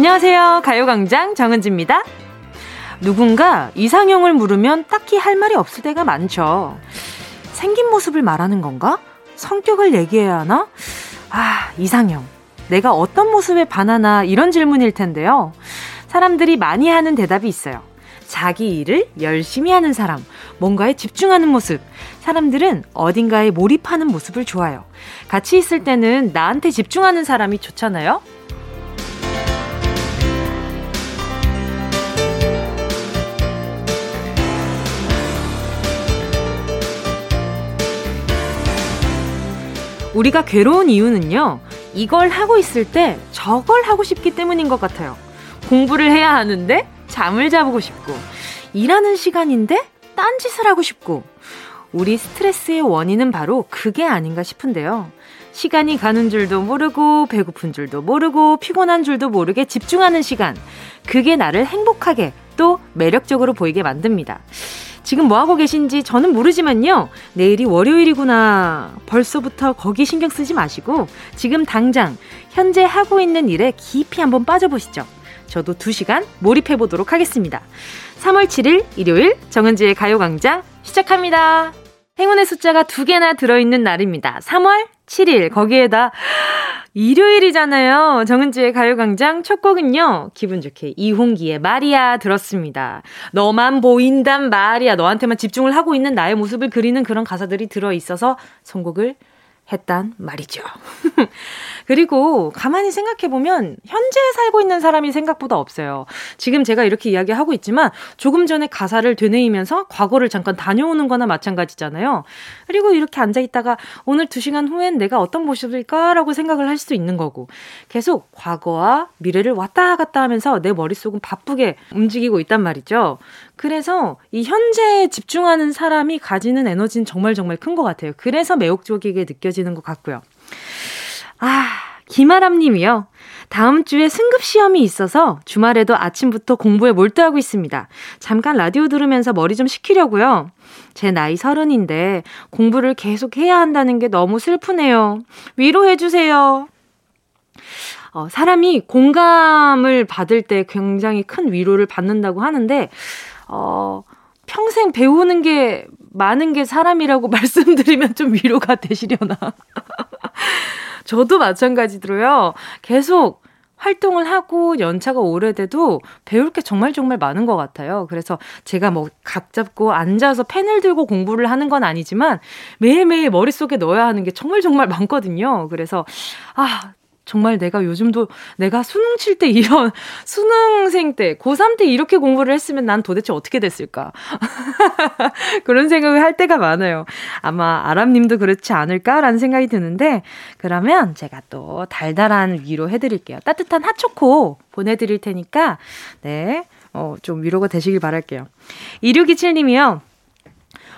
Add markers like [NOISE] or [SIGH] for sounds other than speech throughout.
안녕하세요. 가요광장 정은지입니다. 누군가 이상형을 물으면 딱히 할 말이 없을 때가 많죠. 생긴 모습을 말하는 건가? 성격을 얘기해야 하나? 아, 이상형. 내가 어떤 모습에 반하나 이런 질문일 텐데요. 사람들이 많이 하는 대답이 있어요. 자기 일을 열심히 하는 사람, 뭔가에 집중하는 모습. 사람들은 어딘가에 몰입하는 모습을 좋아요. 같이 있을 때는 나한테 집중하는 사람이 좋잖아요? 우리가 괴로운 이유는요, 이걸 하고 있을 때 저걸 하고 싶기 때문인 것 같아요. 공부를 해야 하는데 잠을 자보고 싶고, 일하는 시간인데 딴짓을 하고 싶고, 우리 스트레스의 원인은 바로 그게 아닌가 싶은데요. 시간이 가는 줄도 모르고, 배고픈 줄도 모르고, 피곤한 줄도 모르게 집중하는 시간. 그게 나를 행복하게 또 매력적으로 보이게 만듭니다. 지금 뭐하고 계신지 저는 모르지만요. 내일이 월요일이구나. 벌써부터 거기 신경 쓰지 마시고 지금 당장 현재 하고 있는 일에 깊이 한번 빠져보시죠. 저도 2시간 몰입해 보도록 하겠습니다. 3월 7일 일요일 정은지의 가요광장 시작합니다. 행운의 숫자가 두 개나 들어있는 날입니다. 3월 7일 거기에다 일요일이잖아요. 정은지의 가요광장 첫 곡은요. 기분 좋게 이홍기의 마리아 들었습니다. 너만 보인단 말이야. 너한테만 집중을 하고 있는 나의 모습을 그리는 그런 가사들이 들어있어서 선곡을 했단 말이죠. [LAUGHS] 그리고 가만히 생각해보면 현재 살고 있는 사람이 생각보다 없어요. 지금 제가 이렇게 이야기하고 있지만 조금 전에 가사를 되뇌이면서 과거를 잠깐 다녀오는 거나 마찬가지잖아요. 그리고 이렇게 앉아있다가 오늘 두 시간 후엔 내가 어떤 모습일까라고 생각을 할 수도 있는 거고 계속 과거와 미래를 왔다 갔다 하면서 내 머릿속은 바쁘게 움직이고 있단 말이죠. 그래서 이 현재에 집중하는 사람이 가지는 에너지는 정말 정말 큰 것 같아요. 그래서 매혹적이게 느껴지 는 것 같고요. 아, 김아람 님이요. 다음 주에 승급 시험이 있어서 주말에도 아침부터 공부에 몰두하고 있습니다. 잠깐 라디오 들으면서 머리 좀 식히려고요. 제 나이 서른인데 공부를 계속 해야 한다는 게 너무 슬프네요. 위로해주세요. 어, 사람이 공감을 받을 때 굉장히 큰 위로를 받는다고 하는데, 어, 평생 배우는 게 많은 게 사람이라고 [LAUGHS] 말씀드리면 좀 위로가 되시려나. [LAUGHS] 저도 마찬가지로요. 계속 활동을 하고 연차가 오래돼도 배울 게 정말 정말 많은 것 같아요. 그래서 제가 뭐 각 잡고 앉아서 펜을 들고 공부를 하는 건 아니지만 매일매일 머릿속에 넣어야 하는 게 정말 정말 많거든요. 그래서 아, 정말 내가 요즘도 내가 수능 칠 때 이런 [LAUGHS] 수능생 때 고3 때 이렇게 공부를 했으면 난 도대체 어떻게 됐을까 [LAUGHS] 그런 생각을 할 때가 많아요. 아마 아람 님도 그렇지 않을까라는 생각이 드는데 그러면 제가 또 달달한 위로 해 드릴게요. 따뜻한 핫초코 보내 드릴 테니까 네. 어, 좀 위로가 되시길 바랄게요. 2627님이요.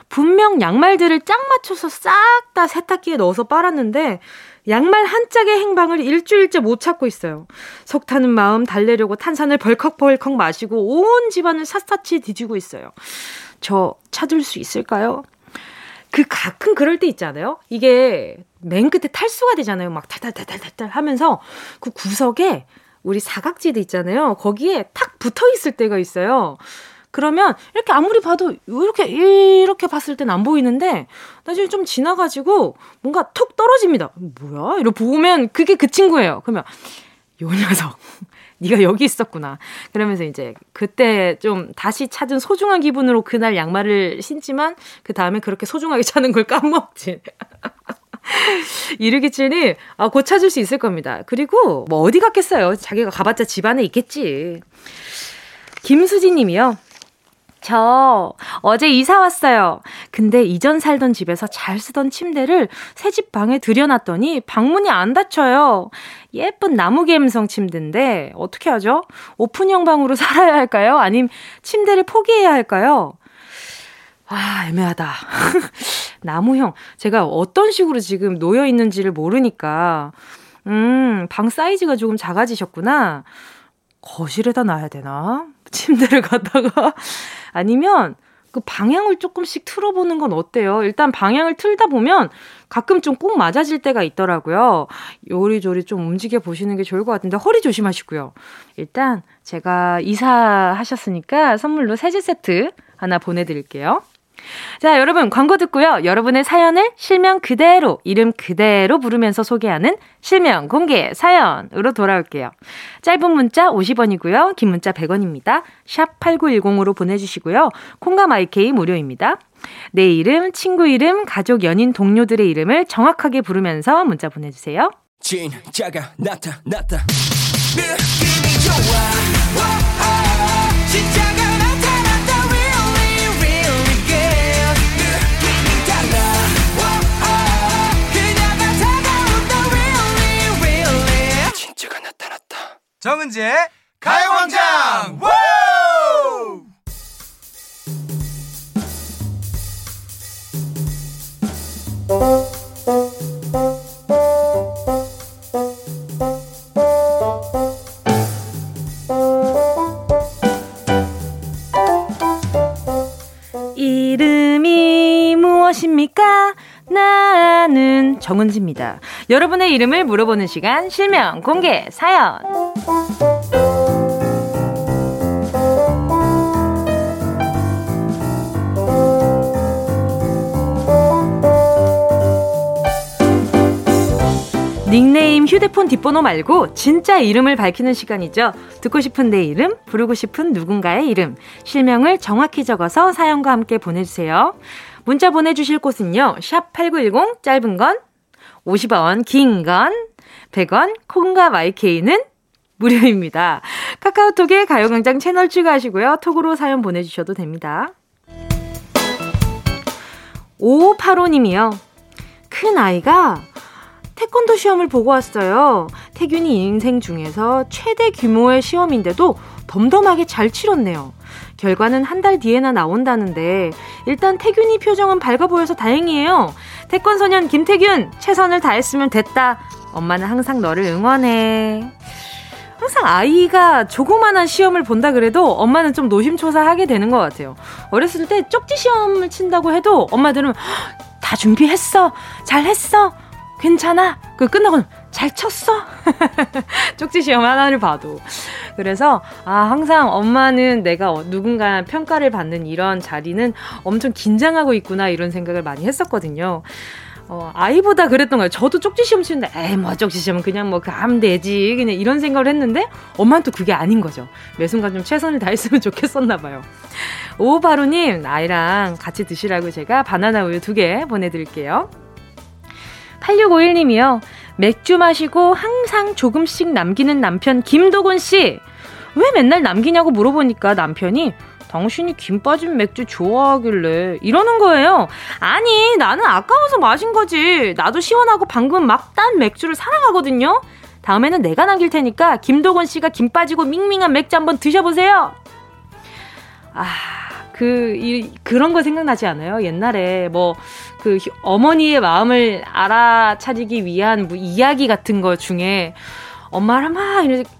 분명 양말들을 짝 맞춰서 싹 다 세탁기에 넣어서 빨았는데 양말 한 짝의 행방을 일주일째 못 찾고 있어요. 속 타는 마음 달래려고 탄산을 벌컥벌컥 마시고 온 집안을 샅샅이 뒤지고 있어요. 저 찾을 수 있을까요? 그 가끔 그럴 때 있잖아요. 이게 맨 끝에 탈수가 되잖아요. 막 탈탈탈탈탈 하면서 그 구석에 우리 사각지대 있잖아요. 거기에 탁 붙어 있을 때가 있어요. 그러면 이렇게 아무리 봐도 이렇게 이렇게 봤을 땐 안 보이는데 나중에 좀 지나가지고 뭔가 톡 떨어집니다. 뭐야? 이러고 보면 그게 그 친구예요. 그러면 요 녀석 [LAUGHS] 네가 여기 있었구나. 그러면서 이제 그때 좀 다시 찾은 소중한 기분으로 그날 양말을 신지만 그 다음에 그렇게 소중하게 찾는 걸 까먹지. [LAUGHS] 이르기칠님, 아, 곧 찾을 수 있을 겁니다. 그리고 뭐 어디 갔겠어요? 자기가 가봤자 집 안에 있겠지. 김수진 님이요. 저 어제 이사 왔어요. 근데 이전 살던 집에서 잘 쓰던 침대를 새 집 방에 들여놨더니 방문이 안 닫혀요. 예쁜 나무 감성 침대인데 어떻게 하죠? 오픈형 방으로 [LAUGHS] 살아야 할까요? 아님 침대를 포기해야 할까요? 아, 애매하다. [LAUGHS] 나무형. 제가 어떤 식으로 지금 놓여 있는지를 모르니까. 음, 방 사이즈가 조금 작아지셨구나. 거실에다 놔야 되나? 침대를 [LAUGHS] 갖다가 아니면 그 방향을 조금씩 틀어보는 건 어때요? 일단 방향을 틀다 보면 가끔 좀 꼭 맞아질 때가 있더라고요. 요리조리 좀 움직여 보시는 게 좋을 것 같은데 허리 조심하시고요. 일단 제가 이사하셨으니까 선물로 세제 세트 하나 보내드릴게요. 자, 여러분, 광고 듣고요. 여러분의 사연을 실명 그대로, 이름 그대로 부르면서 소개하는 실명 공개 사연으로 돌아올게요. 짧은 문자 50원이고요. 긴 문자 100원입니다. 샵 8910으로 보내 주시고요. 콩과 마이케이 무료입니다. 내 이름, 친구 이름, 가족, 연인, 동료들의 이름을 정확하게 부르면서 문자 보내 주세요. 진짜가 나타났다. 느낌이 좋아. 오, 오, 진짜 정은지의 가요광장! 이름이 무엇입니까? 나는 정은지입니다. 여러분의 이름을 물어보는 시간 실명 공개 사연. 닉네임 휴대폰 뒷번호 말고 진짜 이름을 밝히는 시간이죠. 듣고 싶은 내 이름, 부르고 싶은 누군가의 이름, 실명을 정확히 적어서 사연과 함께 보내주세요. 문자 보내주실 곳은요. 샵 8910 짧은 건 50원, 긴 건 100원, 콩과 마이케이는 무료입니다. 카카오톡에 가요광장 채널 추가하시고요. 톡으로 사연 보내주셔도 됩니다. 5585님이요. 큰 아이가 태권도 시험을 보고 왔어요. 태균이 인생 중에서 최대 규모의 시험인데도 덤덤하게 잘 치렀네요. 결과는 한 달 뒤에나 나온다는데 일단 태균이 표정은 밝아 보여서 다행이에요. 태권 소년 김태균 최선을 다했으면 됐다. 엄마는 항상 너를 응원해. 항상 아이가 조그만한 시험을 본다 그래도 엄마는 좀 노심초사하게 되는 것 같아요. 어렸을 때 쪽지 시험을 친다고 해도 엄마들은 다 준비했어, 잘했어, 괜찮아. 그 끝나고는 잘 쳤어? [LAUGHS] 쪽지 시험 하나를 봐도. 그래서, 아, 항상 엄마는 내가 어, 누군가 평가를 받는 이런 자리는 엄청 긴장하고 있구나, 이런 생각을 많이 했었거든요. 어, 아이보다 그랬던 거예요. 저도 쪽지 시험 치는데, 에이, 뭐, 쪽지 시험은 그냥 뭐, 가면 되지. 그냥 이런 생각을 했는데, 엄마는 또 그게 아닌 거죠. 매 순간 좀 최선을 다했으면 [LAUGHS] 좋겠었나 봐요. 오바로님, 아이랑 같이 드시라고 제가 바나나 우유 두 개 보내드릴게요. 8651님이요. 맥주 마시고 항상 조금씩 남기는 남편 김도곤 씨. 왜 맨날 남기냐고 물어보니까 남편이 당신이 김 빠진 맥주 좋아하길래 이러는 거예요. 아니, 나는 아까워서 마신 거지. 나도 시원하고 방금 막 딴 맥주를 사랑하거든요. 다음에는 내가 남길 테니까 김도곤 씨가 김 빠지고 밍밍한 맥주 한번 드셔보세요. 아, 그, 이, 그런 거 생각나지 않아요? 옛날에 뭐, 그 어머니의 마음을 알아차리기 위한 뭐 이야기 같은 거 중에 엄마랑 막 이렇게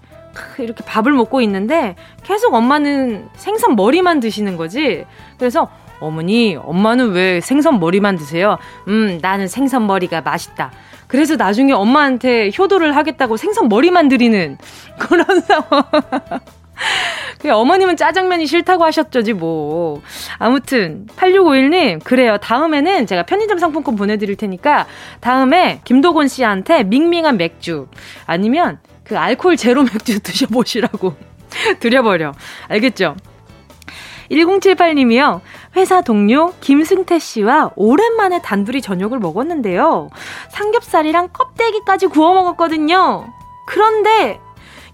이렇게 밥을 먹고 있는데 계속 엄마는 생선 머리만 드시는 거지. 그래서 어머니, 엄마는 왜 생선 머리만 드세요? 음, 나는 생선 머리가 맛있다. 그래서 나중에 엄마한테 효도를 하겠다고 생선 머리만 드리는 [LAUGHS] 그런 상황. [LAUGHS] 그 어머님은 짜장면이 싫다고 하셨죠지 뭐. 아무튼 8651님 그래요. 다음에는 제가 편의점 상품권 보내드릴 테니까 다음에 김도곤 씨한테 밍밍한 맥주 아니면 그 알코올 제로 [LAUGHS] 맥주 드셔보시라고 [LAUGHS] 드려버려. 알겠죠? 1078님이요. 회사 동료 김승태 씨와 오랜만에 단둘이 저녁을 먹었는데요. 삼겹살이랑 껍데기까지 구워 먹었거든요. 그런데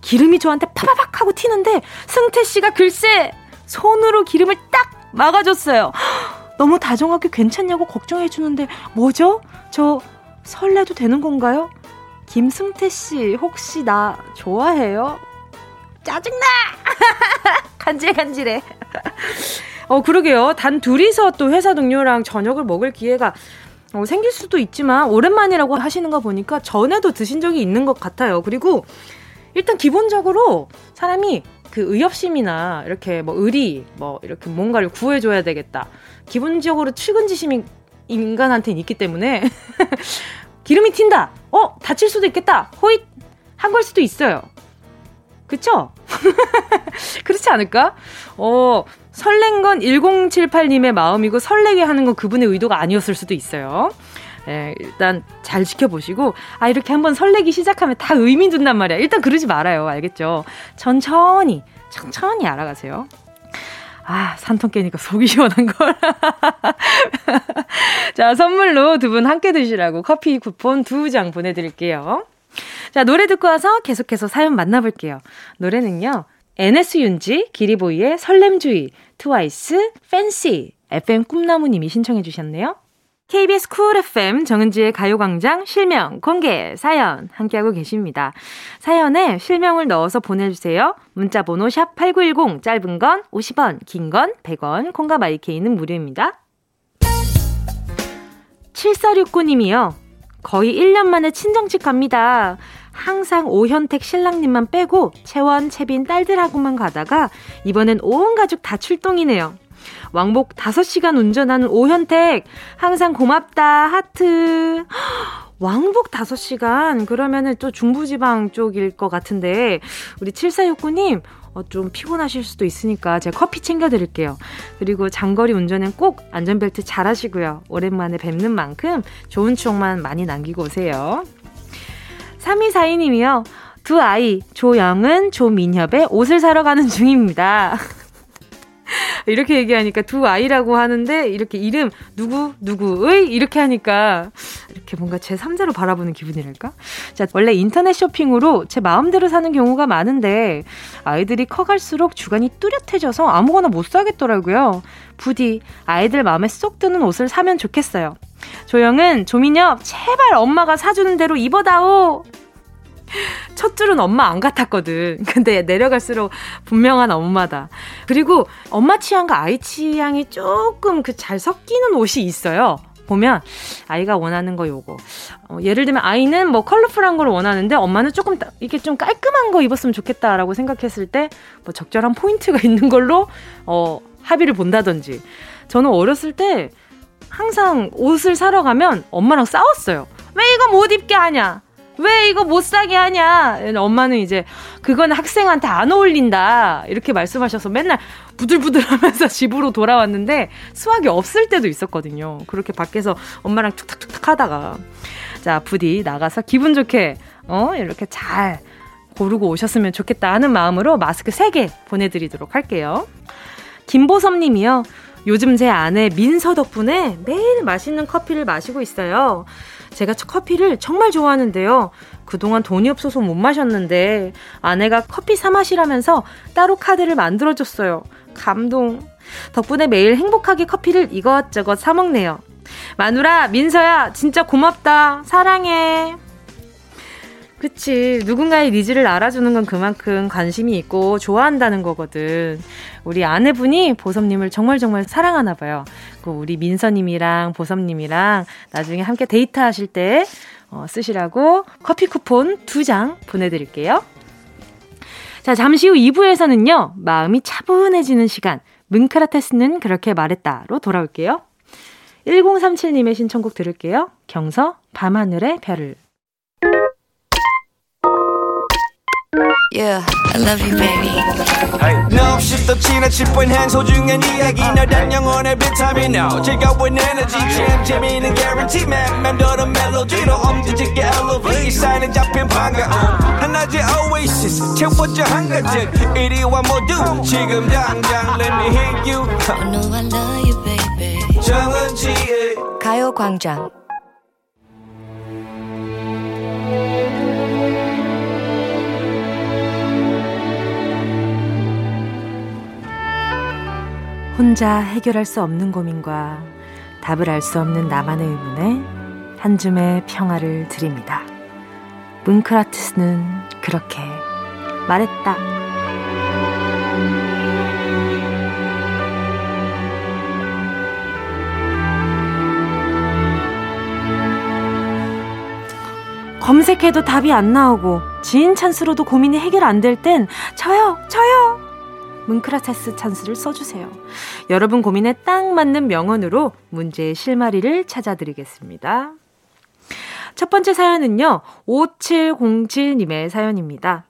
기름이 저한테 파바박 하고 튀는데 승태 씨가 글쎄 손으로 기름을 딱 막아줬어요. [GASPS] 너무 다정하게 괜찮냐고 걱정해 주는데 뭐죠? 저 설레도 되는 건가요? 김승태 씨 혹시 나 좋아해요? 짜증나! [LAUGHS] 간질간질해. [LAUGHS] 어, 그러게요. 단 둘이서 또 회사 동료랑 저녁을 먹을 기회가 어, 생길 수도 있지만 오랜만이라고 하시는 거 보니까 전에도 드신 적이 있는 것 같아요. 그리고 일단 기본적으로 사람이 그그 의협심이나 이렇게 뭐 의리, 뭐 이렇게 뭔가를 구해줘야 되겠다. 기본적으로 측은지심이 인간한테는 있기 때문에 [LAUGHS] 기름이 튄다. 어 다칠 수도 있겠다. 호잇 한 걸 수도 있어요. 그쵸? [LAUGHS] 그렇지 않을까? 어, 설렌 건 1078님의 마음이고 설레게 하는 건 그분의 의도가 아니었을 수도 있어요. 예, 일단 잘 지켜보시고, 아, 이렇게 한번 설레기 시작하면 다 의미 둔단 말이야. 일단 그러지 말아요. 알겠죠? 천천히, 천천히 알아가세요. 아, 산통 깨니까 속이 시원한 걸. [LAUGHS] 자, 선물로 두 분 함께 드시라고 커피 쿠폰 두 장 보내드릴게요. 자, 노래 듣고 와서 계속해서 사연 만나볼게요. 노래는요, NS 윤지, 기리보이의 설렘주의, 트와이스, Fancy, FM 꿈나무님이 신청해 주셨네요. KBS 쿨 FM 정은지의 가요광장 실명 공개 사연 함께하고 계십니다. 사연에 실명을 넣어서 보내주세요. 문자번호 샵8910 짧은 건 50원 긴 건 100원 콩과 마이케이는 무료입니다. 7469님이요. 거의 1년 만에 친정집 갑니다. 항상 오현택 신랑님만 빼고 채원, 채빈 딸들하고만 가다가 이번엔 온 가족 다 출동이네요. 왕복 5시간 운전하는 오현택, 항상 고맙다, 하트. [GASPS] 왕복 5시간? 그러면은 또 중부지방 쪽일 것 같은데, 우리 7469님, 어, 좀 피곤하실 수도 있으니까 제가 커피 챙겨드릴게요. 그리고 장거리 운전은 꼭 안전벨트 잘 하시고요. 오랜만에 뵙는 만큼 좋은 추억만 많이 남기고 오세요. 3242님이요. 두 아이, 조영은, 조민협의 옷을 사러 가는 중입니다. [LAUGHS] [LAUGHS] 이렇게 얘기하니까 두 아이라고 하는데 이렇게 이름 누구 누구의 이렇게 하니까 이렇게 뭔가 제 3자로 바라보는 기분이랄까? 자, 원래 인터넷 쇼핑으로 제 마음대로 사는 경우가 많은데 아이들이 커갈수록 주관이 뚜렷해져서 아무거나 못 사겠더라고요. 부디 아이들 마음에 쏙 드는 옷을 사면 좋겠어요. 조영은 조민혁 제발 엄마가 사주는 대로 입어다오. [LAUGHS] 첫 줄은 엄마 안 같았거든. 근데 내려갈수록 분명한 엄마다. 그리고 엄마 취향과 아이 취향이 조금 그 잘 섞이는 옷이 있어요. 보면 아이가 원하는 거 요거. 어, 예를 들면 아이는 뭐 컬러풀한 걸 원하는데 엄마는 조금 이게 좀 깔끔한 거 입었으면 좋겠다라고 생각했을 때 뭐 적절한 포인트가 [LAUGHS] 있는 걸로 어 합의를 본다든지. 저는 어렸을 때 항상 옷을 사러 가면 엄마랑 싸웠어요. 왜 이거 못 입게 하냐? 왜 이거 못 사게 하냐? 엄마는 이제 그건 학생한테 안 어울린다. 이렇게 말씀하셔서 맨날 부들부들 하면서 [LAUGHS] 집으로 돌아왔는데 수학이 없을 때도 있었거든요. 그렇게 밖에서 엄마랑 툭탁툭탁 하다가. 자, 부디 나가서 기분 좋게, 어, 이렇게 잘 고르고 오셨으면 좋겠다 하는 마음으로 마스크 3개 보내드리도록 할게요. 김보섭 님이요. 요즘 제 아내 민서 덕분에 매일 맛있는 커피를 마시고 있어요. 제가 커피를 정말 좋아하는데요. 그동안 돈이 없어서 못 마셨는데 아내가 커피 사 마시라면서 따로 카드를 만들어줬어요. 감동. 덕분에 매일 행복하게 커피를 이것저것 사 먹네요. 마누라, 민서야, 진짜 고맙다. 사랑해. 그치. 누군가의 needs를 알아주는 건 그만큼 관심이 있고 좋아한다는 거거든. 우리 아내분이 보섭님을 정말 정말 사랑하나 봐요. 그 우리 민서님이랑 보섭님이랑 나중에 함께 데이트 하실 때 어, 쓰시라고 커피 쿠폰 두 장 보내드릴게요. 자, 잠시 후 2부에서는요, 마음이 차분해지는 시간, 뭉크라테스는 그렇게 말했다로 돌아올게요. 1037님의 신청곡 들을게요. 경서, 밤하늘의 별을. Yeah, I love you, baby. No, shift the china chip when hands hold you and 이야기 너란 영혼의 비타민 now. 즐거운 에너지 참 재미있는 guarantee man. 맴도는 멜로디로 엄지짓게 elevate. 이 사인은 잡힌 반가움. 하나의 oasis 채워져 한가득. 이리와 모두 지금 당장 let me hit you. I know I love you, baby. 정은지의 가요광장. 혼자 해결할 수 없는 고민과 답을 알 수 없는 나만의 의문에 한 줌의 평화를 드립니다. 뭉크라트스는 그렇게 말했다. 검색해도 답이 안 나오고 지인 찬스로도 고민이 해결 안 될 땐 저요, 저요 문크라테스 찬스를 써주세요. 여러분 고민에 딱 맞는 명언으로 문제의 실마리를 찾아드리겠습니다. 첫 번째 사연은요, 5707님의 사연입니다.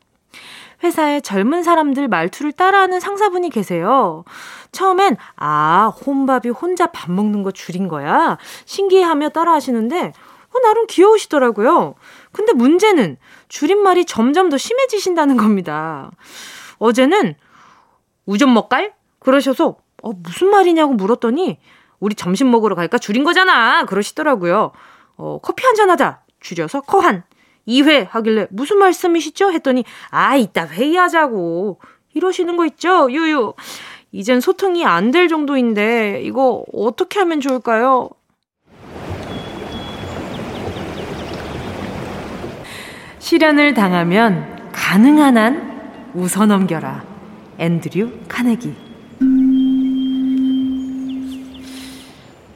회사에 젊은 사람들 말투를 따라하는 상사분이 계세요. 처음엔, 아, 혼밥이 혼자 밥 먹는 거 줄인 거야. 신기해하며 따라 하시는데, 어, 나름 귀여우시더라고요. 근데 문제는 줄임말이 점점 더 심해지신다는 겁니다. 어제는 우전 먹갈? 그러셔서, 어, 무슨 말이냐고 물었더니, 우리 점심 먹으러 갈까? 줄인 거잖아! 그러시더라고요. 어, 커피 한 잔 하자! 줄여서 커한. 2회 하길래 무슨 말씀이시죠? 했더니 아 이따 회의하자고 이러시는 거 있죠? 유유. 이젠 소통이 안 될 정도인데 이거 어떻게 하면 좋을까요? 시련을 당하면 가능한 한 웃어 넘겨라. 앤드류 카네기.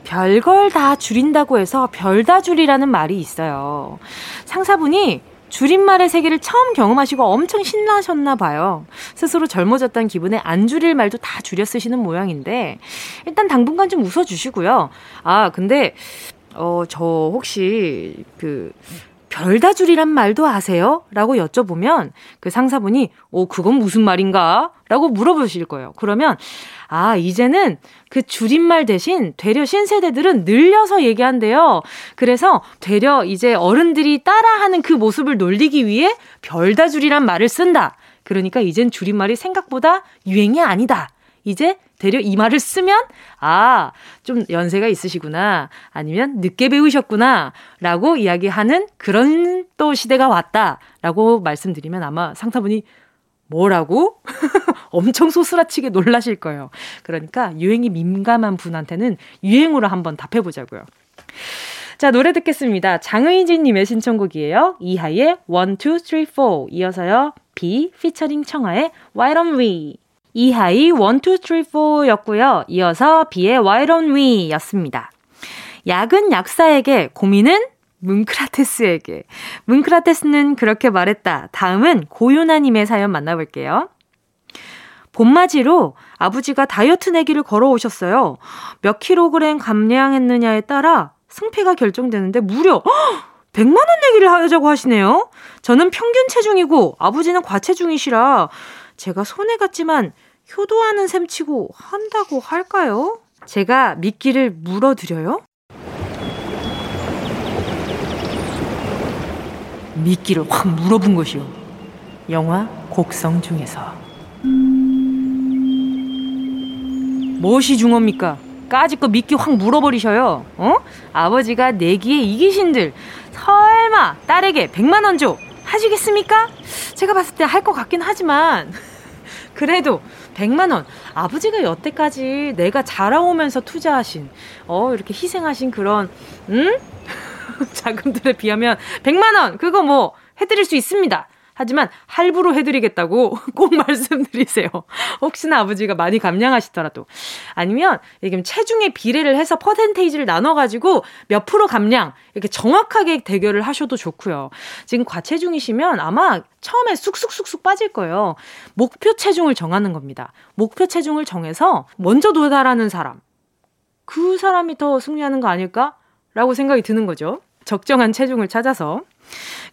별걸 다 줄인다고 해서 별다 줄이라는 말이 있어요. 상사분이 줄임말의 세계를 처음 경험하시고 엄청 신나셨나 봐요. 스스로 젊어졌다는 기분에 안 줄일 말도 다 줄여 쓰시는 모양인데 일단 당분간 좀 웃어 주시고요. 아, 근데 어, 저 혹시 그 별다줄이란 말도 아세요? 라고 여쭤보면 그 상사분이 오, 그건 무슨 말인가? 라고 물어보실 거예요. 그러면 아, 이제는 그 줄임말 대신 되려 신세대들은 늘려서 얘기한대요. 그래서 되려 이제 어른들이 따라하는 그 모습을 놀리기 위해 별다줄이란 말을 쓴다. 그러니까 이젠 줄임말이 생각보다 유행이 아니다. 이제 되려 이 말을 쓰면, 아, 좀 연세가 있으시구나. 아니면 늦게 배우셨구나. 라고 이야기하는 그런 또 시대가 왔다. 라고 말씀드리면 아마 상사분이 뭐라고? [LAUGHS] 엄청 소스라치게 놀라실 거예요. 그러니까 유행이 민감한 분한테는 유행으로 한번 답해보자고요. 자, 노래 듣겠습니다. 장의진님의 신청곡이에요. 이하의 1, 2, 3, 4. 이어서요. B, 피처링 청하의 White on We. 이하이 1, 2, 3, 4였고요. 이어서 B의 White on We 였습니다. 약은 약사에게, 고민은 문크라테스에게. 문크라테스는 그렇게 말했다. 다음은 고유나님의 사연 만나볼게요. 봄맞이로 아버지가 다이어트 내기를 걸어오셨어요. 몇 킬로그램 감량했느냐에 따라 승패가 결정되는데 무려 [GASPS] 100만 원 내기를 하자고 하시네요. 저는 평균 체중이고 아버지는 과체중이시라 제가 손해 갔지만 효도하는 셈 치고 한다고 할까요? 제가 미끼를 물어드려요? 미끼를 확 물어본 것이요. 영화 곡성 중에서. 무엇이 중어입니까? 까짓거 미끼 확 물어버리셔요. 어? 아버지가 내기에 이기신들 설마 딸에게 100만 원 줘. 하시겠습니까? 제가 봤을 때 할 것 같긴 하지만 [LAUGHS] 그래도 100만 원. 아버지가 여태까지 내가 자라오면서 투자하신 어 이렇게 희생하신 그런 음? [LAUGHS] 자금들에 비하면 100만 원! 그거 뭐 해드릴 수 있습니다. 하지만 할부로 해드리겠다고 [LAUGHS] 꼭 말씀드리세요. 혹시나 아버지가 많이 감량하시더라도. 아니면 이게 체중의 비례를 해서 퍼센테이지를 나눠가지고 몇 프로 감량 이렇게 정확하게 대결을 하셔도 좋고요. 지금 과체중이시면 아마 처음에 쑥쑥쑥쑥 빠질 거예요. 목표 체중을 정하는 겁니다. 목표 체중을 정해서 먼저 도달하는 사람. 그 사람이 더 승리하는 거 아닐까? 라고 생각이 드는 거죠. 적정한 체중을 찾아서.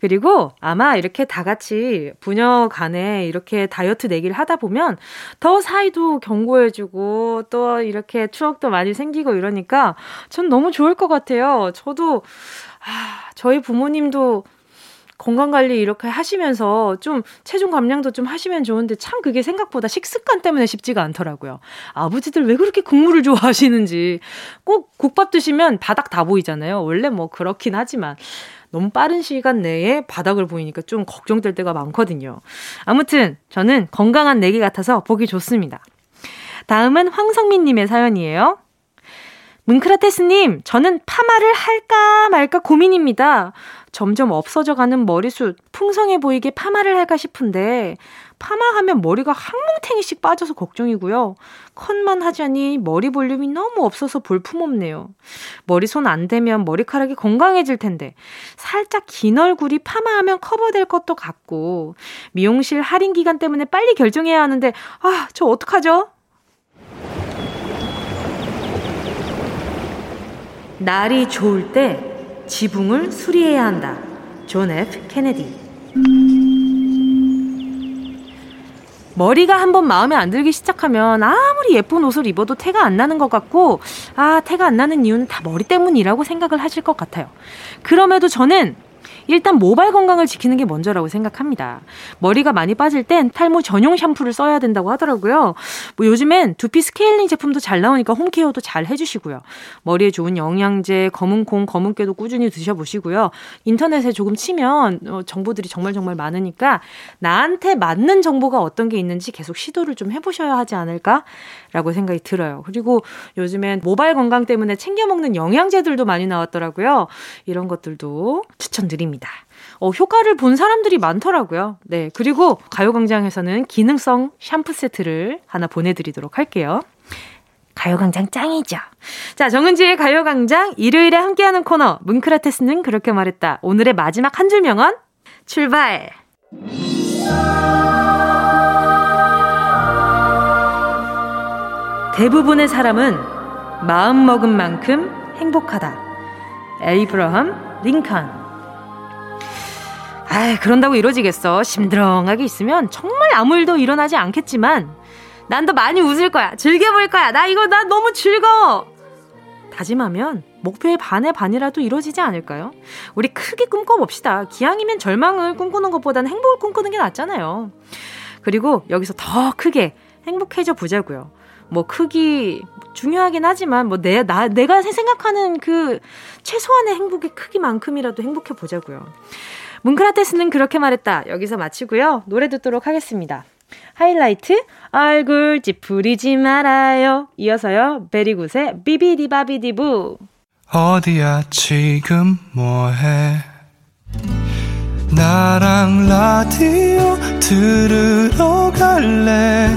그리고 아마 이렇게 다 같이 부녀 간에 이렇게 다이어트 내기를 하다 보면 더 사이도 견고해지고 또 이렇게 추억도 많이 생기고 이러니까 전 너무 좋을 것 같아요. 저도, 아, 저희 부모님도 건강 관리 이렇게 하시면서 좀 체중 감량도 좀 하시면 좋은데 참 그게 생각보다 식습관 때문에 쉽지가 않더라고요. 아버지들 왜 그렇게 국물을 좋아하시는지 꼭 국밥 드시면 바닥 다 보이잖아요. 원래 뭐 그렇긴 하지만. 너무 빠른 시간 내에 바닥을 보이니까 좀 걱정될 때가 많거든요. 아무튼 저는 건강한 내기 같아서 보기 좋습니다. 다음은 황성민님의 사연이에요. 문크라테스님, 저는 파마를 할까 말까 고민입니다. 점점 없어져가는 머리숱, 풍성해 보이게 파마를 할까 싶은데, 파마하면 머리가 항뭉탱이씩 빠져서 걱정이고요. 컷만 하자니 머리 볼륨이 너무 없어서 볼품없네요. 머리 손 안 대면 머리카락이 건강해질 텐데 살짝 긴 얼굴이 파마하면 커버될 것도 같고 미용실 할인 기간 때문에 빨리 결정해야 하는데 아, 저 어떡하죠? 날이 좋을 때 지붕을 수리해야 한다. 존 F. 케네디. 머리가 한번 마음에 안 들기 시작하면 아무리 예쁜 옷을 입어도 태가 안 나는 것 같고, 아, 태가 안 나는 이유는 다 머리 때문이라고 생각을 하실 것 같아요. 그럼에도 저는 일단 모발 건강을 지키는 게 먼저라고 생각합니다. 머리가 많이 빠질 땐 탈모 전용 샴푸를 써야 된다고 하더라고요. 뭐 요즘엔 두피 스케일링 제품도 잘 나오니까 홈케어도 잘 해주시고요. 머리에 좋은 영양제, 검은콩, 검은깨도 꾸준히 드셔보시고요. 인터넷에 조금 치면 어, 정보들이 정말 정말 많으니까 나한테 맞는 정보가 어떤 게 있는지 계속 시도를 좀 해보셔야 하지 않을까 라고 생각이 들어요. 그리고 요즘엔 모발 건강 때문에 챙겨 먹는 영양제들도 많이 나왔더라고요. 이런 것들도 추천드립니다. 어, 효과를 본 사람들이 많더라고요. 네. 그리고 가요광장에서는 기능성 샴푸 세트를 하나 보내드리도록 할게요. 가요광장 짱이죠. 자, 정은지의 가요광장 일요일에 함께하는 코너 문크라테스는 그렇게 말했다. 오늘의 마지막 한 줄 명언 출발. 대부분의 사람은 마음 먹은 만큼 행복하다. 에이브러함 링컨. 아이, 그런다고 이루어지겠어. 심드렁하게 있으면 정말 아무 일도 일어나지 않겠지만, 난 더 많이 웃을 거야. 즐겨볼 거야. 나 이거, 나 너무 즐거워. 다짐하면 목표의 반의 반이라도 이루어지지 않을까요? 우리 크게 꿈꿔봅시다. 기왕이면 절망을 꿈꾸는 것보다는 행복을 꿈꾸는 게 낫잖아요. 그리고 여기서 더 크게 행복해져 보자고요. 뭐 크기 중요하긴 하지만 뭐 내 나 내가 생각하는 그 최소한의 행복의 크기만큼이라도 행복해 보자고요. 뭉크라테스는 그렇게 말했다. 여기서 마치고요. 노래 듣도록 하겠습니다. 하이라이트 얼굴 찌푸리지 말아요. 이어서요. 베리굿의 비비디바비디부 어디야 지금 뭐해 나랑 라디오 들으러 갈래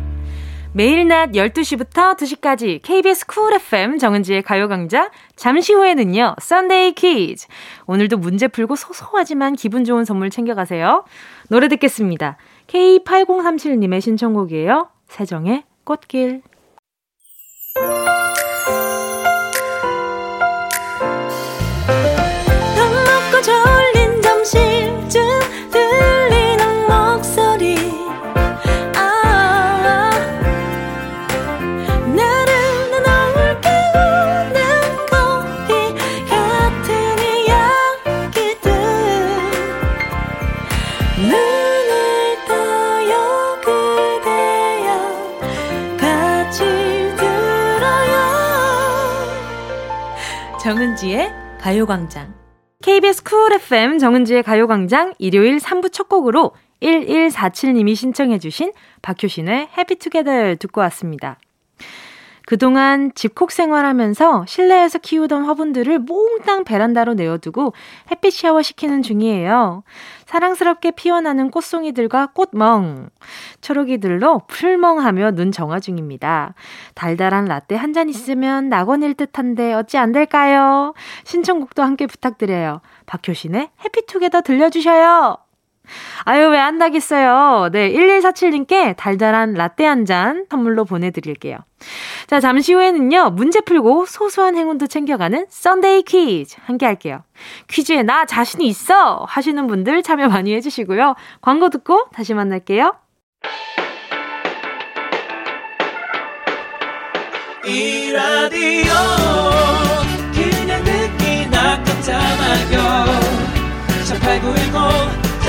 매일 낮 12시부터 2시까지 KBS 쿨 FM 정은지의 가요광장 잠시 후에는요 Sunday 퀴즈 오늘도 문제 풀고 소소하지만 기분 좋은 선물 챙겨가세요 노래 듣겠습니다 K8037님의 신청곡이에요. 세정의 꽃길. 정은지의 가요광장. KBS 쿨 FM 정은지의 가요광장 일요일 3부 첫 곡으로 1147님이 신청해주신 박효신의 Happy Together 듣고 왔습니다. 그동안 집콕 생활하면서 실내에서 키우던 화분들을 몽땅 베란다로 내어두고 햇빛 샤워 시키는 중이에요. 사랑스럽게 피어나는 꽃송이들과 꽃멍, 초록이들로 풀멍하며 눈 정화 중입니다. 달달한 라떼 한 잔 있으면 낙원일 듯한데 어찌 안 될까요? 신청곡도 함께 부탁드려요. 박효신의 Happy Together 들려주셔요. 아유, 왜 안 되겠어요? 네, 1147님께 달달한 라떼 한 잔 선물로 보내드릴게요. 자, 잠시 후에는요, 문제 풀고 소소한 행운도 챙겨가는 Sunday 퀴즈 함께 할게요. 퀴즈에 나 자신이 있어! 하시는 분들 참여 많이 해주시고요. 광고 듣고 다시 만날게요. 이 라디오 그냥 듣기 나 깜짝마요 1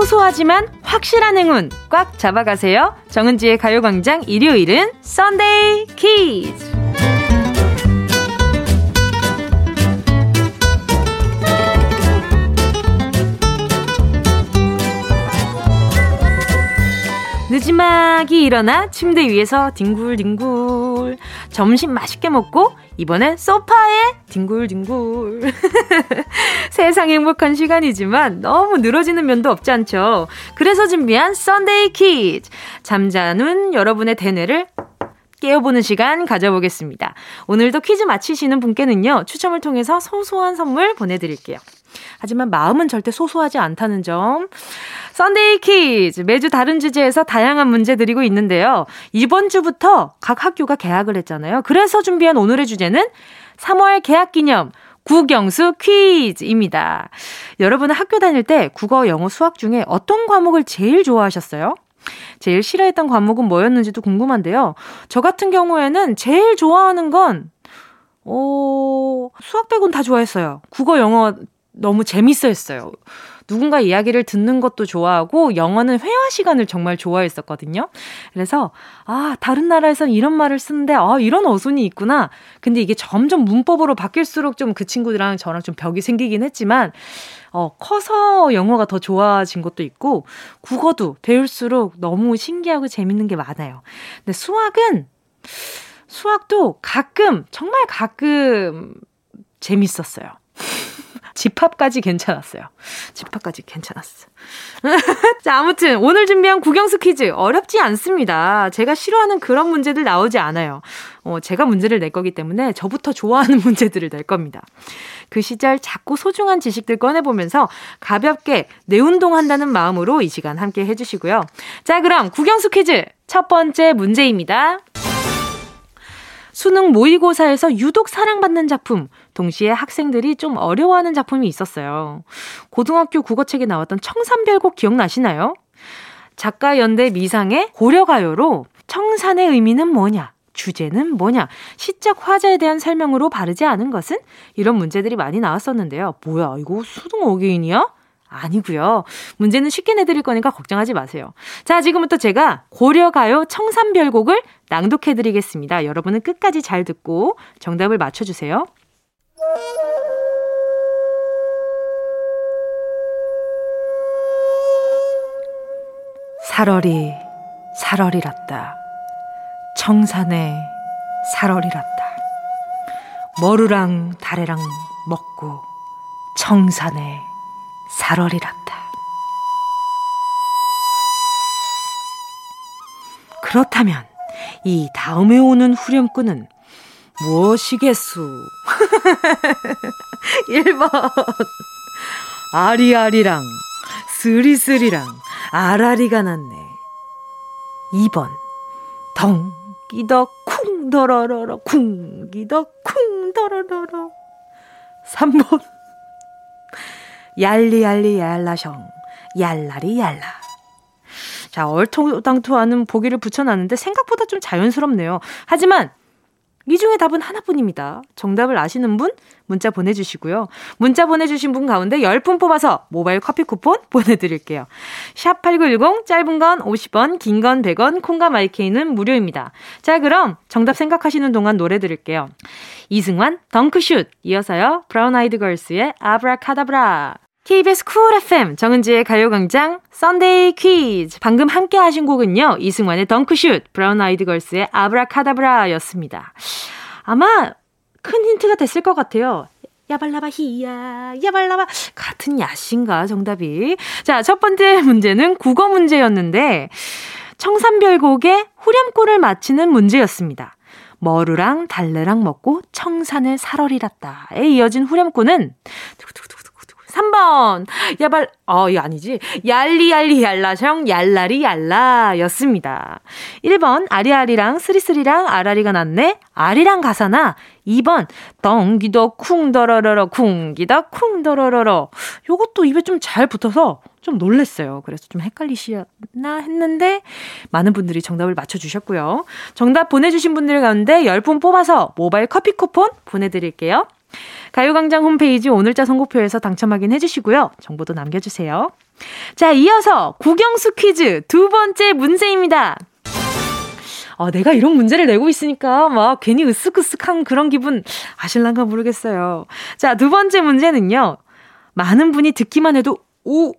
소소하지만 확실한 행운 꽉 잡아가세요. 정은지의 가요광장 일요일은 Sunday 퀴즈. 느지막이 일어나 침대 위에서 뒹굴뒹굴. 점심 맛있게 먹고 이번엔 소파에 뒹굴뒹굴. [LAUGHS] 세상 행복한 시간이지만 너무 늘어지는 면도 없지 않죠. 그래서 준비한 Sunday 퀴즈 잠자는 여러분의 대뇌를 깨워보는 시간 가져보겠습니다. 오늘도 퀴즈 맞히시는 분께는요 추첨을 통해서 소소한 선물 보내드릴게요. 하지만 마음은 절대 소소하지 않다는 점. Sunday 퀴즈 매주 다른 주제에서 다양한 문제 드리고 있는데요. 이번 주부터 각 학교가 개학을 했잖아요. 그래서 준비한 오늘의 주제는 3월 개학 기념 국영수 퀴즈입니다. 여러분은 학교 다닐 때 국어, 영어, 수학 중에 어떤 과목을 제일 좋아하셨어요? 제일 싫어했던 과목은 뭐였는지도 궁금한데요. 저 같은 경우에는 제일 좋아하는 건, 어, 수학 빼곤 다 좋아했어요. 국어, 영어 너무 재밌어 했어요. 누군가 이야기를 듣는 것도 좋아하고 영어는 회화 시간을 정말 좋아했었거든요. 그래서 아, 다른 나라에선 이런 말을 쓰는데 아, 이런 어순이 있구나. 근데 이게 점점 문법으로 바뀔수록 좀 그 친구들랑 저랑 좀 벽이 생기긴 했지만 어, 커서 영어가 더 좋아진 것도 있고 국어도 배울수록 너무 신기하고 재밌는 게 많아요. 근데 수학은 수학도 가끔 정말 가끔 재밌었어요. 집합까지 괜찮았어요. 집합까지 괜찮았어. [LAUGHS] 자, 아무튼 오늘 준비한 국영수 퀴즈 어렵지 않습니다. 제가 싫어하는 그런 문제들 나오지 않아요. 어, 제가 문제를 낼 거기 때문에 저부터 좋아하는 [LAUGHS] 문제들을 낼 겁니다. 그 시절 작고 소중한 지식들 꺼내보면서 가볍게 내 운동 한다는 마음으로 이 시간 함께 해주시고요. 자, 그럼 국영수 퀴즈 첫 번째 문제입니다. 수능 모의고사에서 유독 사랑받는 작품, 동시에 학생들이 좀 어려워하는 작품이 있었어요. 고등학교 국어책에 나왔던 청산별곡 기억나시나요? 작가 연대 미상의 고려가요로 청산의 의미는 뭐냐? 주제는 뭐냐? 시적 화자에 대한 설명으로 바르지 않은 것은? 이런 문제들이 많이 나왔었는데요. 뭐야, 이거 수능 어게인이야? 아니고요. 문제는 쉽게 내드릴 거니까 걱정하지 마세요. 자, 지금부터 제가 고려가요 청산별곡을 낭독해드리겠습니다. 여러분은 끝까지 잘 듣고 정답을 맞춰주세요. 살얼이 살얼이랐다. 청산에 살얼이랐다. 머루랑 다래랑 먹고 청산에 살얼이랐다. 그렇다면 이 다음에 오는 후렴구는 무엇이겠수? [LAUGHS] 1번 아리아리랑 스리스리랑 아라리가 났네. 2번 덩기더 쿵더러러러 쿵기더 쿵더러러러 3번 얄리얄리 얄라셩 얄라리 얄라 자 얼토당토하는 보기를 붙여놨는데 생각보다 좀 자연스럽네요. 하지만 이 중에 답은 하나뿐입니다. 정답을 아시는 분 문자 보내주시고요. 문자 보내주신 분 가운데 10분 뽑아서 모바일 커피 쿠폰 [LAUGHS] 보내드릴게요. 샵 8910 짧은 건 50원 긴 건 100원 콩과 마이케이는 무료입니다. 자 그럼 정답 생각하시는 동안 노래 들을게요. 이승환 덩크슛 이어서요. 브라운 아이드 걸스의 아브라카다브라 KBS 쿨 FM 정은지의 가요광장 Sunday 퀴즈 방금 함께 하신 곡은요 이승환의 덩크슛 브라운 아이드 걸스의 아브라카다브라였습니다. 아마 큰 힌트가 됐을 것 같아요. 야발라바 히야 야발라바. 같은 야신가 정답이. 자 첫 번째 문제는 국어 문제였는데 청산별곡의 후렴구를 맞히는 문제였습니다. 머루랑 달래랑 먹고 청산을 살얼이랐다에 이어진 후렴구는 3번 야발 어 이거 아니지 얄리얄리 얄라정 얄라리 얄라 였습니다. 1번 아리아리랑 스리스리랑 아라리가 났네 아리랑 가사나 2번 덩기더 쿵더러러러 쿵기더 쿵더러러러 요것도 입에 좀 잘 붙어서 좀 놀랬어요. 그래서 좀 헷갈리시나 했는데 많은 분들이 정답을 맞춰주셨고요. 정답 보내주신 분들 가운데 10분 뽑아서 모바일 커피 쿠폰 보내드릴게요. 가요광장 홈페이지 오늘자 선곡표에서 당첨 확인 해 주시고요. 정보도 남겨주세요. 자, 이어서 국영수 퀴즈 두 번째 문제입니다. 어, 내가 이런 문제를 내고 있으니까 막 괜히 으쓱으쓱한 그런 기분 아실란가 모르겠어요. 자, 두 번째 문제는요. 많은 분이 듣기만 해도 우,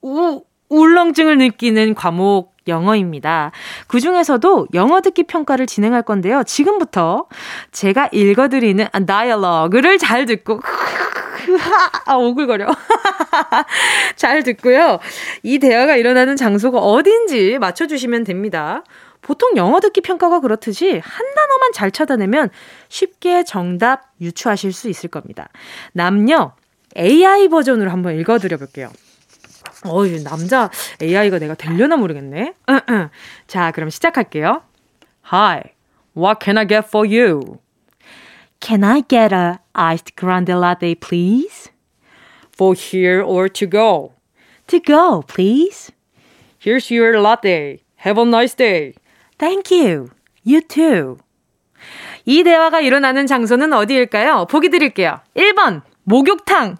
우, 울렁증을 느끼는 과목 영어입니다. 그 중에서도 영어 듣기 평가를 진행할 건데요. 지금부터 제가 읽어드리는 다이얼로그를 잘 듣고 [LAUGHS] 아, 오글거려. [LAUGHS] 잘 듣고요. 이 대화가 일어나는 장소가 어딘지 맞춰주시면 됩니다. 보통 영어 듣기 평가가 그렇듯이 한 단어만 잘 찾아내면 쉽게 정답 유추하실 수 있을 겁니다. 남녀 AI 버전으로 한번 읽어드려 볼게요. 어이, 남자 AI가 내가 되려나 모르겠네. 자, 그럼 시작할게요. Hi, what can I get for you? Can I get a iced grande latte, please? For here or to go? To go, please. Here's your latte. Have a nice day. Thank you. You too. 이 대화가 일어나는 장소는 어디일까요? 보기 드릴게요. 1번, 목욕탕.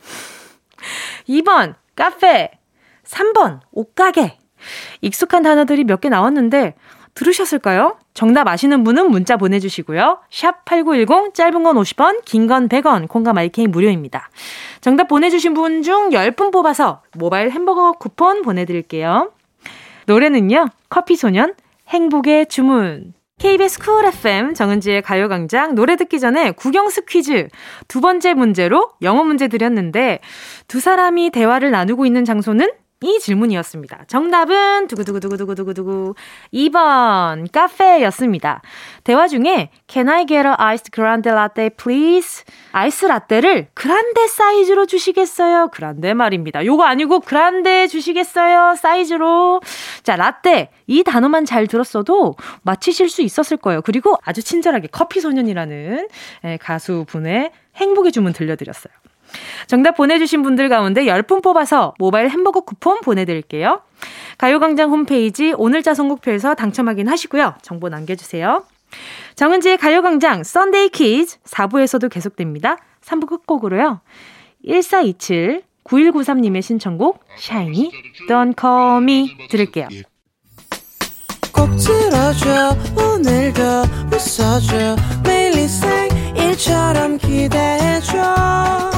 2번, 카페. 3번, 옷가게. 익숙한 단어들이 몇 개 나왔는데 들으셨을까요? 정답 아시는 분은 문자 보내주시고요. 샵 8910, 짧은 건 50원, 긴 건 100원, 콩과 마이케이 무료입니다. 정답 보내주신 분 중 10분 뽑아서 모바일 햄버거 쿠폰 보내드릴게요. 노래는요, 커피소년, 행복의 주문. KBS 쿨 FM 정은지의 가요광장 노래 듣기 전에 국영수 퀴즈 두 번째 문제로 영어 문제 드렸는데 두 사람이 대화를 나누고 있는 장소는 이 질문이었습니다. 정답은 두구두구두구두구두구두구 2번 카페였습니다. 대화 중에 Can I get a iced grande latte please? 아이스 라떼를 grande 사이즈로 주시겠어요? grande 말입니다. 요거 아니고 grande 주시겠어요? 사이즈로. 자, 라떼 이 단어만 잘 들었어도 맞히실 수 있었을 거예요. 그리고 아주 친절하게 커피 소년이라는 예, 가수분의 행복의 주문 들려드렸어요. 정답 보내주신 분들 가운데 10분 뽑아서 모바일 햄버거 쿠폰 보내드릴게요. 가요광장 홈페이지 오늘자 선곡표에서 당첨 확인하시고요. 정보 남겨주세요. 정은지의 가요광장 Sunday 퀴즈 4부에서도 계속됩니다. 3부 끝곡으로요. 1427 9193님의 신청곡 샤이니 Don't Call Me 들을게요. 꼭 들어줘 오늘도 웃어줘 매일 일처럼 기대해줘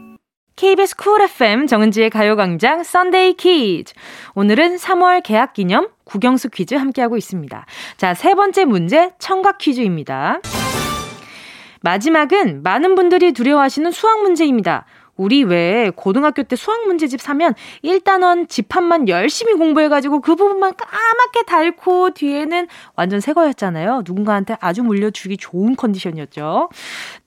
KBS 쿨 FM 정은지의 가요광장 Sunday 퀴즈. 오늘은 3월 개학 기념 국영수 퀴즈 함께하고 있습니다. 자, 세 번째 문제 청각 퀴즈입니다. 마지막은 많은 분들이 두려워하시는 수학 문제입니다. 우리 왜 고등학교 때 수학 문제집 사면 1단원 집합만 열심히 공부해가지고 그 부분만 까맣게 닳고 뒤에는 완전 새 거였잖아요. 누군가한테 아주 물려주기 좋은 컨디션이었죠.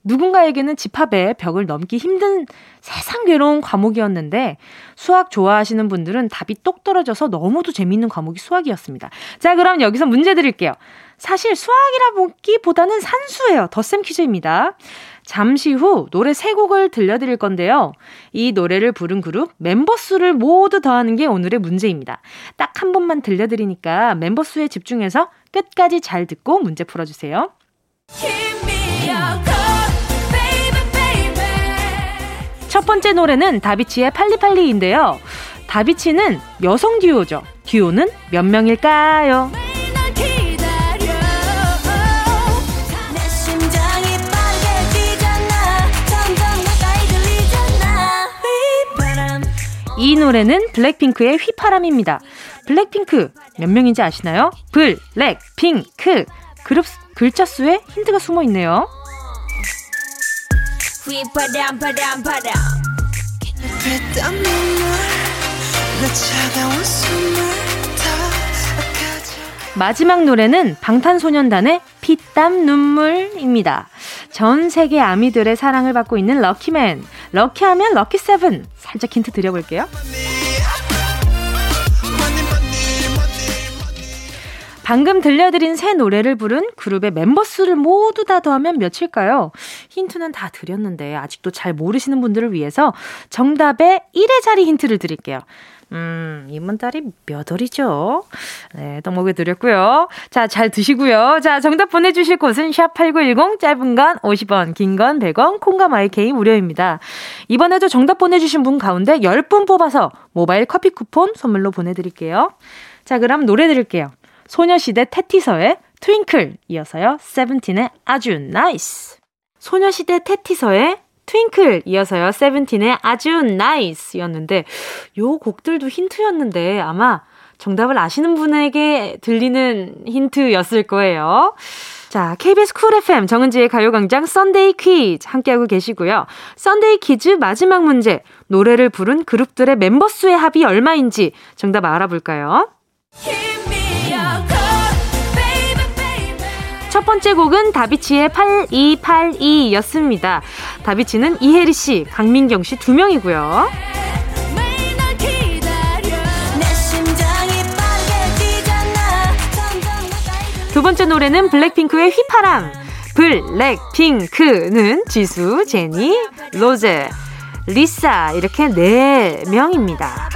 누군가에게는 집합의 벽을 넘기 힘든 세상 괴로운 과목이었는데 수학 좋아하시는 분들은 답이 똑 떨어져서 너무도 재밌는 과목이 수학이었습니다. 자, 그럼 여기서 문제 드릴게요. 사실 수학이라 보기보다는 산수예요. 덧셈 퀴즈입니다. 잠시 후 노래 세 곡을 들려드릴 건데요. 이 노래를 부른 그룹 멤버 수를 모두 더하는 게 오늘의 문제입니다. 딱 한 번만 들려드리니까 멤버 수에 집중해서 끝까지 잘 듣고 문제 풀어주세요. 첫 번째 노래는 다비치의 팔리팔리인데요. 다비치는 여성 듀오죠. 듀오는 몇 명일까요? 이 노래는 블랙핑크의 휘파람입니다. 블랙핑크 몇 명인지 아시나요? 블랙핑크 그룹 글자 수에 힌트가 숨어 있네요. 마지막 노래는 방탄소년단의 피땀 눈물입니다. 전 세계 아미들의 사랑을 받고 있는 럭키맨. lucky하면 lucky seven. 살짝 힌트 드려볼게요. 방금 들려드린 새 노래를 부른 그룹의 멤버 수를 모두 다 더하면 몇일까요? 힌트는 다 드렸는데 아직도 잘 모르시는 분들을 위해서 정답의 1의 자리 힌트를 드릴게요. 음, 이번 달이 몇 월이죠? 네, 떠먹여 드렸고요. 자, 잘 드시고요. 자, 정답 보내주실 곳은 샵8910, 짧은 건 50원, 긴 건 100원, 콩과 마이케이 무료입니다. 이번에도 정답 보내주신 분 가운데 10분 뽑아서 모바일 커피 쿠폰 선물로 보내드릴게요. 자, 그럼 노래 들을게요. 소녀시대 태티서의 Twinkle 이어서요. 세븐틴의 아주 nice. 소녀시대 태티서의 Twinkle 이어서요. 세븐틴의 아주 nice였는데 요 곡들도 힌트였는데 아마 정답을 아시는 분에게 들리는 힌트였을 거예요. 자, KBS 쿨 FM 정은지의 가요광장 Sunday 퀴즈 함께하고 계시고요. Sunday 퀴즈 마지막 문제. 노래를 부른 그룹들의 멤버 수의 합이 얼마인지 정답 알아볼까요? 첫 번째 곡은 다비치의 8282 였습니다. 다비치는 이해리 씨, 강민경 씨 두 명이고요. 두 번째 노래는 블랙핑크의 휘파람. 블랙핑크는 지수, 제니, 로제, 리사 이렇게 네 명입니다.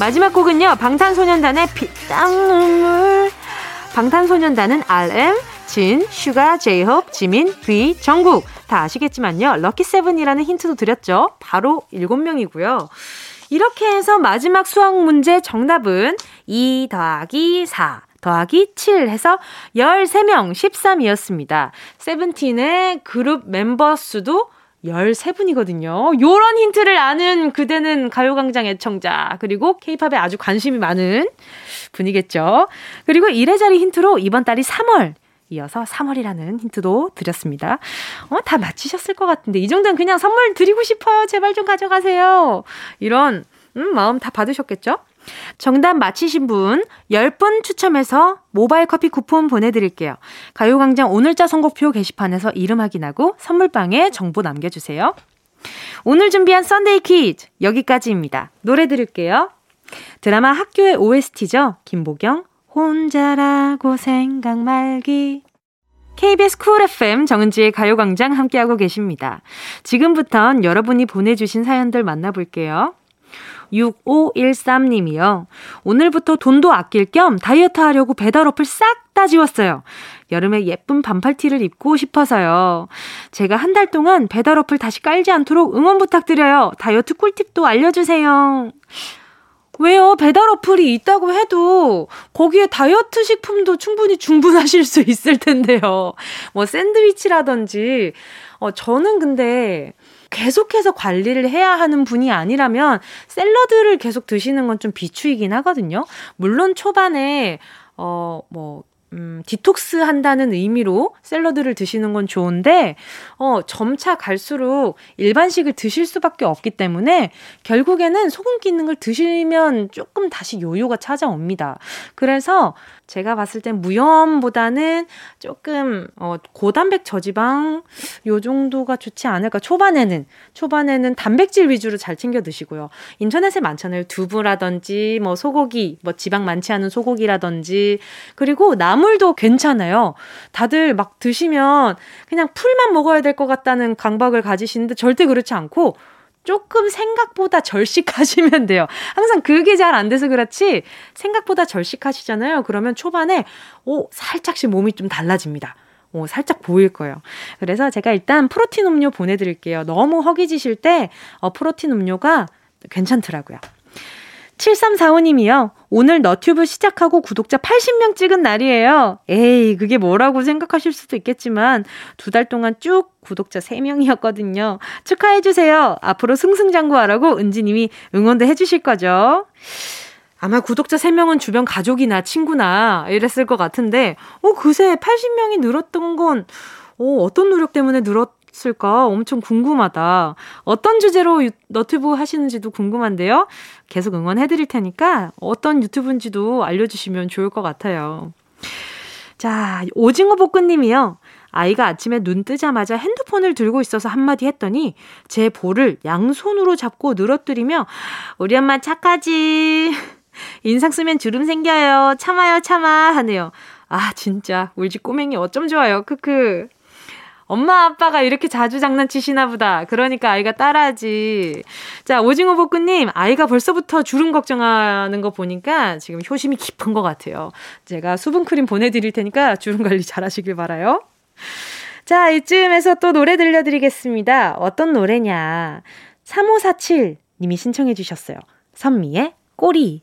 마지막 곡은요. 방탄소년단의 피땀 눈물. 방탄소년단은 RM, 진, 슈가, 제이홉, 지민, 뷔, 정국. 다 아시겠지만요. lucky seven이라는 힌트도 드렸죠. 바로 7명이고요. 이렇게 해서 마지막 수학 문제 정답은 2 더하기 4. 더하기 7 해서 13명, 13이었습니다. 세븐틴의 그룹 멤버 수도 13분이거든요. 요런 힌트를 아는 그대는 가요광장 애청자, 그리고 케이팝에 아주 관심이 많은 분이겠죠. 그리고 이래저래 힌트로 이번 달이 3월, 이어서 3월이라는 힌트도 드렸습니다. 어, 다 맞히셨을 것 같은데, 이 정도는 그냥 선물 드리고 싶어요. 제발 좀 가져가세요. 이런, 음, 마음 다 받으셨겠죠? 정답 맞히신 분 10분 추첨해서 모바일 커피 쿠폰 보내드릴게요. 가요광장 오늘자 선곡표 게시판에서 이름 확인하고 선물방에 정보 남겨주세요. 오늘 준비한 Sunday 퀴즈 여기까지입니다. 노래 들을게요. 드라마 학교의 OST죠. 김보경 혼자라고 생각 말기 KBS 쿨 FM 정은지의 가요광장 함께하고 계십니다. 지금부턴 여러분이 보내주신 사연들 만나볼게요. 6513님이요. 오늘부터 돈도 아낄 겸 다이어트 하려고 배달 어플 싹다 지웠어요. 여름에 예쁜 반팔티를 입고 싶어서요. 제가 한 달 동안 배달 어플 다시 깔지 않도록 응원 부탁드려요. 다이어트 꿀팁도 알려주세요. 왜요? 배달 어플이 있다고 해도 거기에 다이어트 식품도 충분히 충분하실 수 있을 텐데요. 뭐 샌드위치라든지. 어, 저는 근데 계속해서 관리를 해야 하는 분이 아니라면 샐러드를 계속 드시는 건 좀 비추이긴 하거든요. 물론 초반에 어, 뭐, 음, 디톡스 한다는 의미로 샐러드를 드시는 건 좋은데, 어, 점차 갈수록 일반식을 드실 수밖에 없기 때문에 결국에는 소금 걸 드시면 조금 다시 요요가 찾아옵니다. 그래서 제가 봤을 땐 무염보다는 조금, 어, 고단백 저지방 요 정도가 좋지 않을까. 초반에는, 초반에는 단백질 위주로 잘 챙겨 드시고요. 인터넷에 많잖아요. 두부라든지, 뭐 소고기, 뭐 지방 많지 않은 소고기라든지, 그리고 나물도 괜찮아요. 다들 막 드시면 그냥 풀만 먹어야 될 것 같다는 강박을 가지시는데 절대 그렇지 않고, 조금 생각보다 절식하시면 돼요. 항상 그게 잘 안 돼서 그렇지 생각보다 절식하시잖아요. 그러면 초반에 오 살짝씩 몸이 좀 달라집니다. 오, 살짝 보일 거예요. 그래서 제가 일단 프로틴 음료 보내드릴게요. 너무 허기지실 때 어, 프로틴 음료가 괜찮더라고요. 7345님이요. 오늘 너튜브 시작하고 구독자 80명 찍은 날이에요. 에이, 그게 뭐라고 생각하실 수도 있겠지만, 두 달 동안 쭉 구독자 3명이었거든요. 축하해주세요. 앞으로 승승장구하라고 은지님이 응원도 해주실 거죠. 아마 구독자 3명은 주변 가족이나 친구나 이랬을 것 같은데, 어, 그새 80명이 늘었던 건, 어, 어떤 노력 때문에 늘었 을까? 엄청 궁금하다. 어떤 주제로 유, 너튜브 하시는지도 궁금한데요. 계속 응원해드릴 테니까 어떤 유튜브인지도 알려주시면 좋을 것 같아요. 자, 오징어 볶음님이요. 아이가 아침에 눈 뜨자마자 핸드폰을 들고 있어서 한마디 했더니 제 볼을 양손으로 잡고 늘어뜨리며 우리 엄마 착하지. [LAUGHS] 인상 쓰면 주름 생겨요. 참아요, 참아. 하네요. 아, 진짜. 집 꼬맹이 어쩜 좋아요. 크크. 엄마, 아빠가 이렇게 자주 장난치시나 보다. 그러니까 아이가 따라하지. 자, 오징어 볶음님, 아이가 벌써부터 주름 걱정하는 거 보니까 지금 효심이 깊은 것 같아요. 제가 수분크림 보내드릴 테니까 주름 관리 잘 하시길 바라요. 자, 이쯤에서 또 노래 들려드리겠습니다. 어떤 노래냐. 3547 님이 신청해 주셨어요. 선미의 꼬리.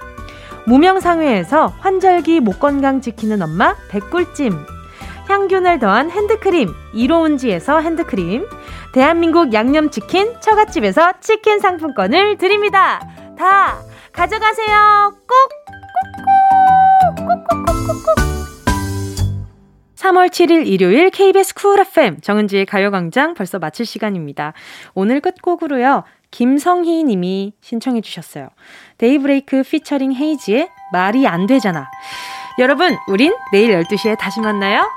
무명상회에서 환절기 목 건강 지키는 엄마 백꿀찜 항균을 더한 핸드크림 이로운지에서 핸드크림 대한민국 양념치킨 처갓집에서 치킨 상품권을 드립니다. 다 가져가세요. 꼭! 꼭꼭꼭꼭꼭꼭 3월 7일 일요일 KBS 쿨 FM 정은지의 가요광장 벌써 마칠 시간입니다. 오늘 끝곡으로요. 김성희 님이 신청해 주셨어요. 데이브레이크 피처링 헤이지의 말이 안 되잖아. 여러분, 우린 내일 12시에 다시 만나요.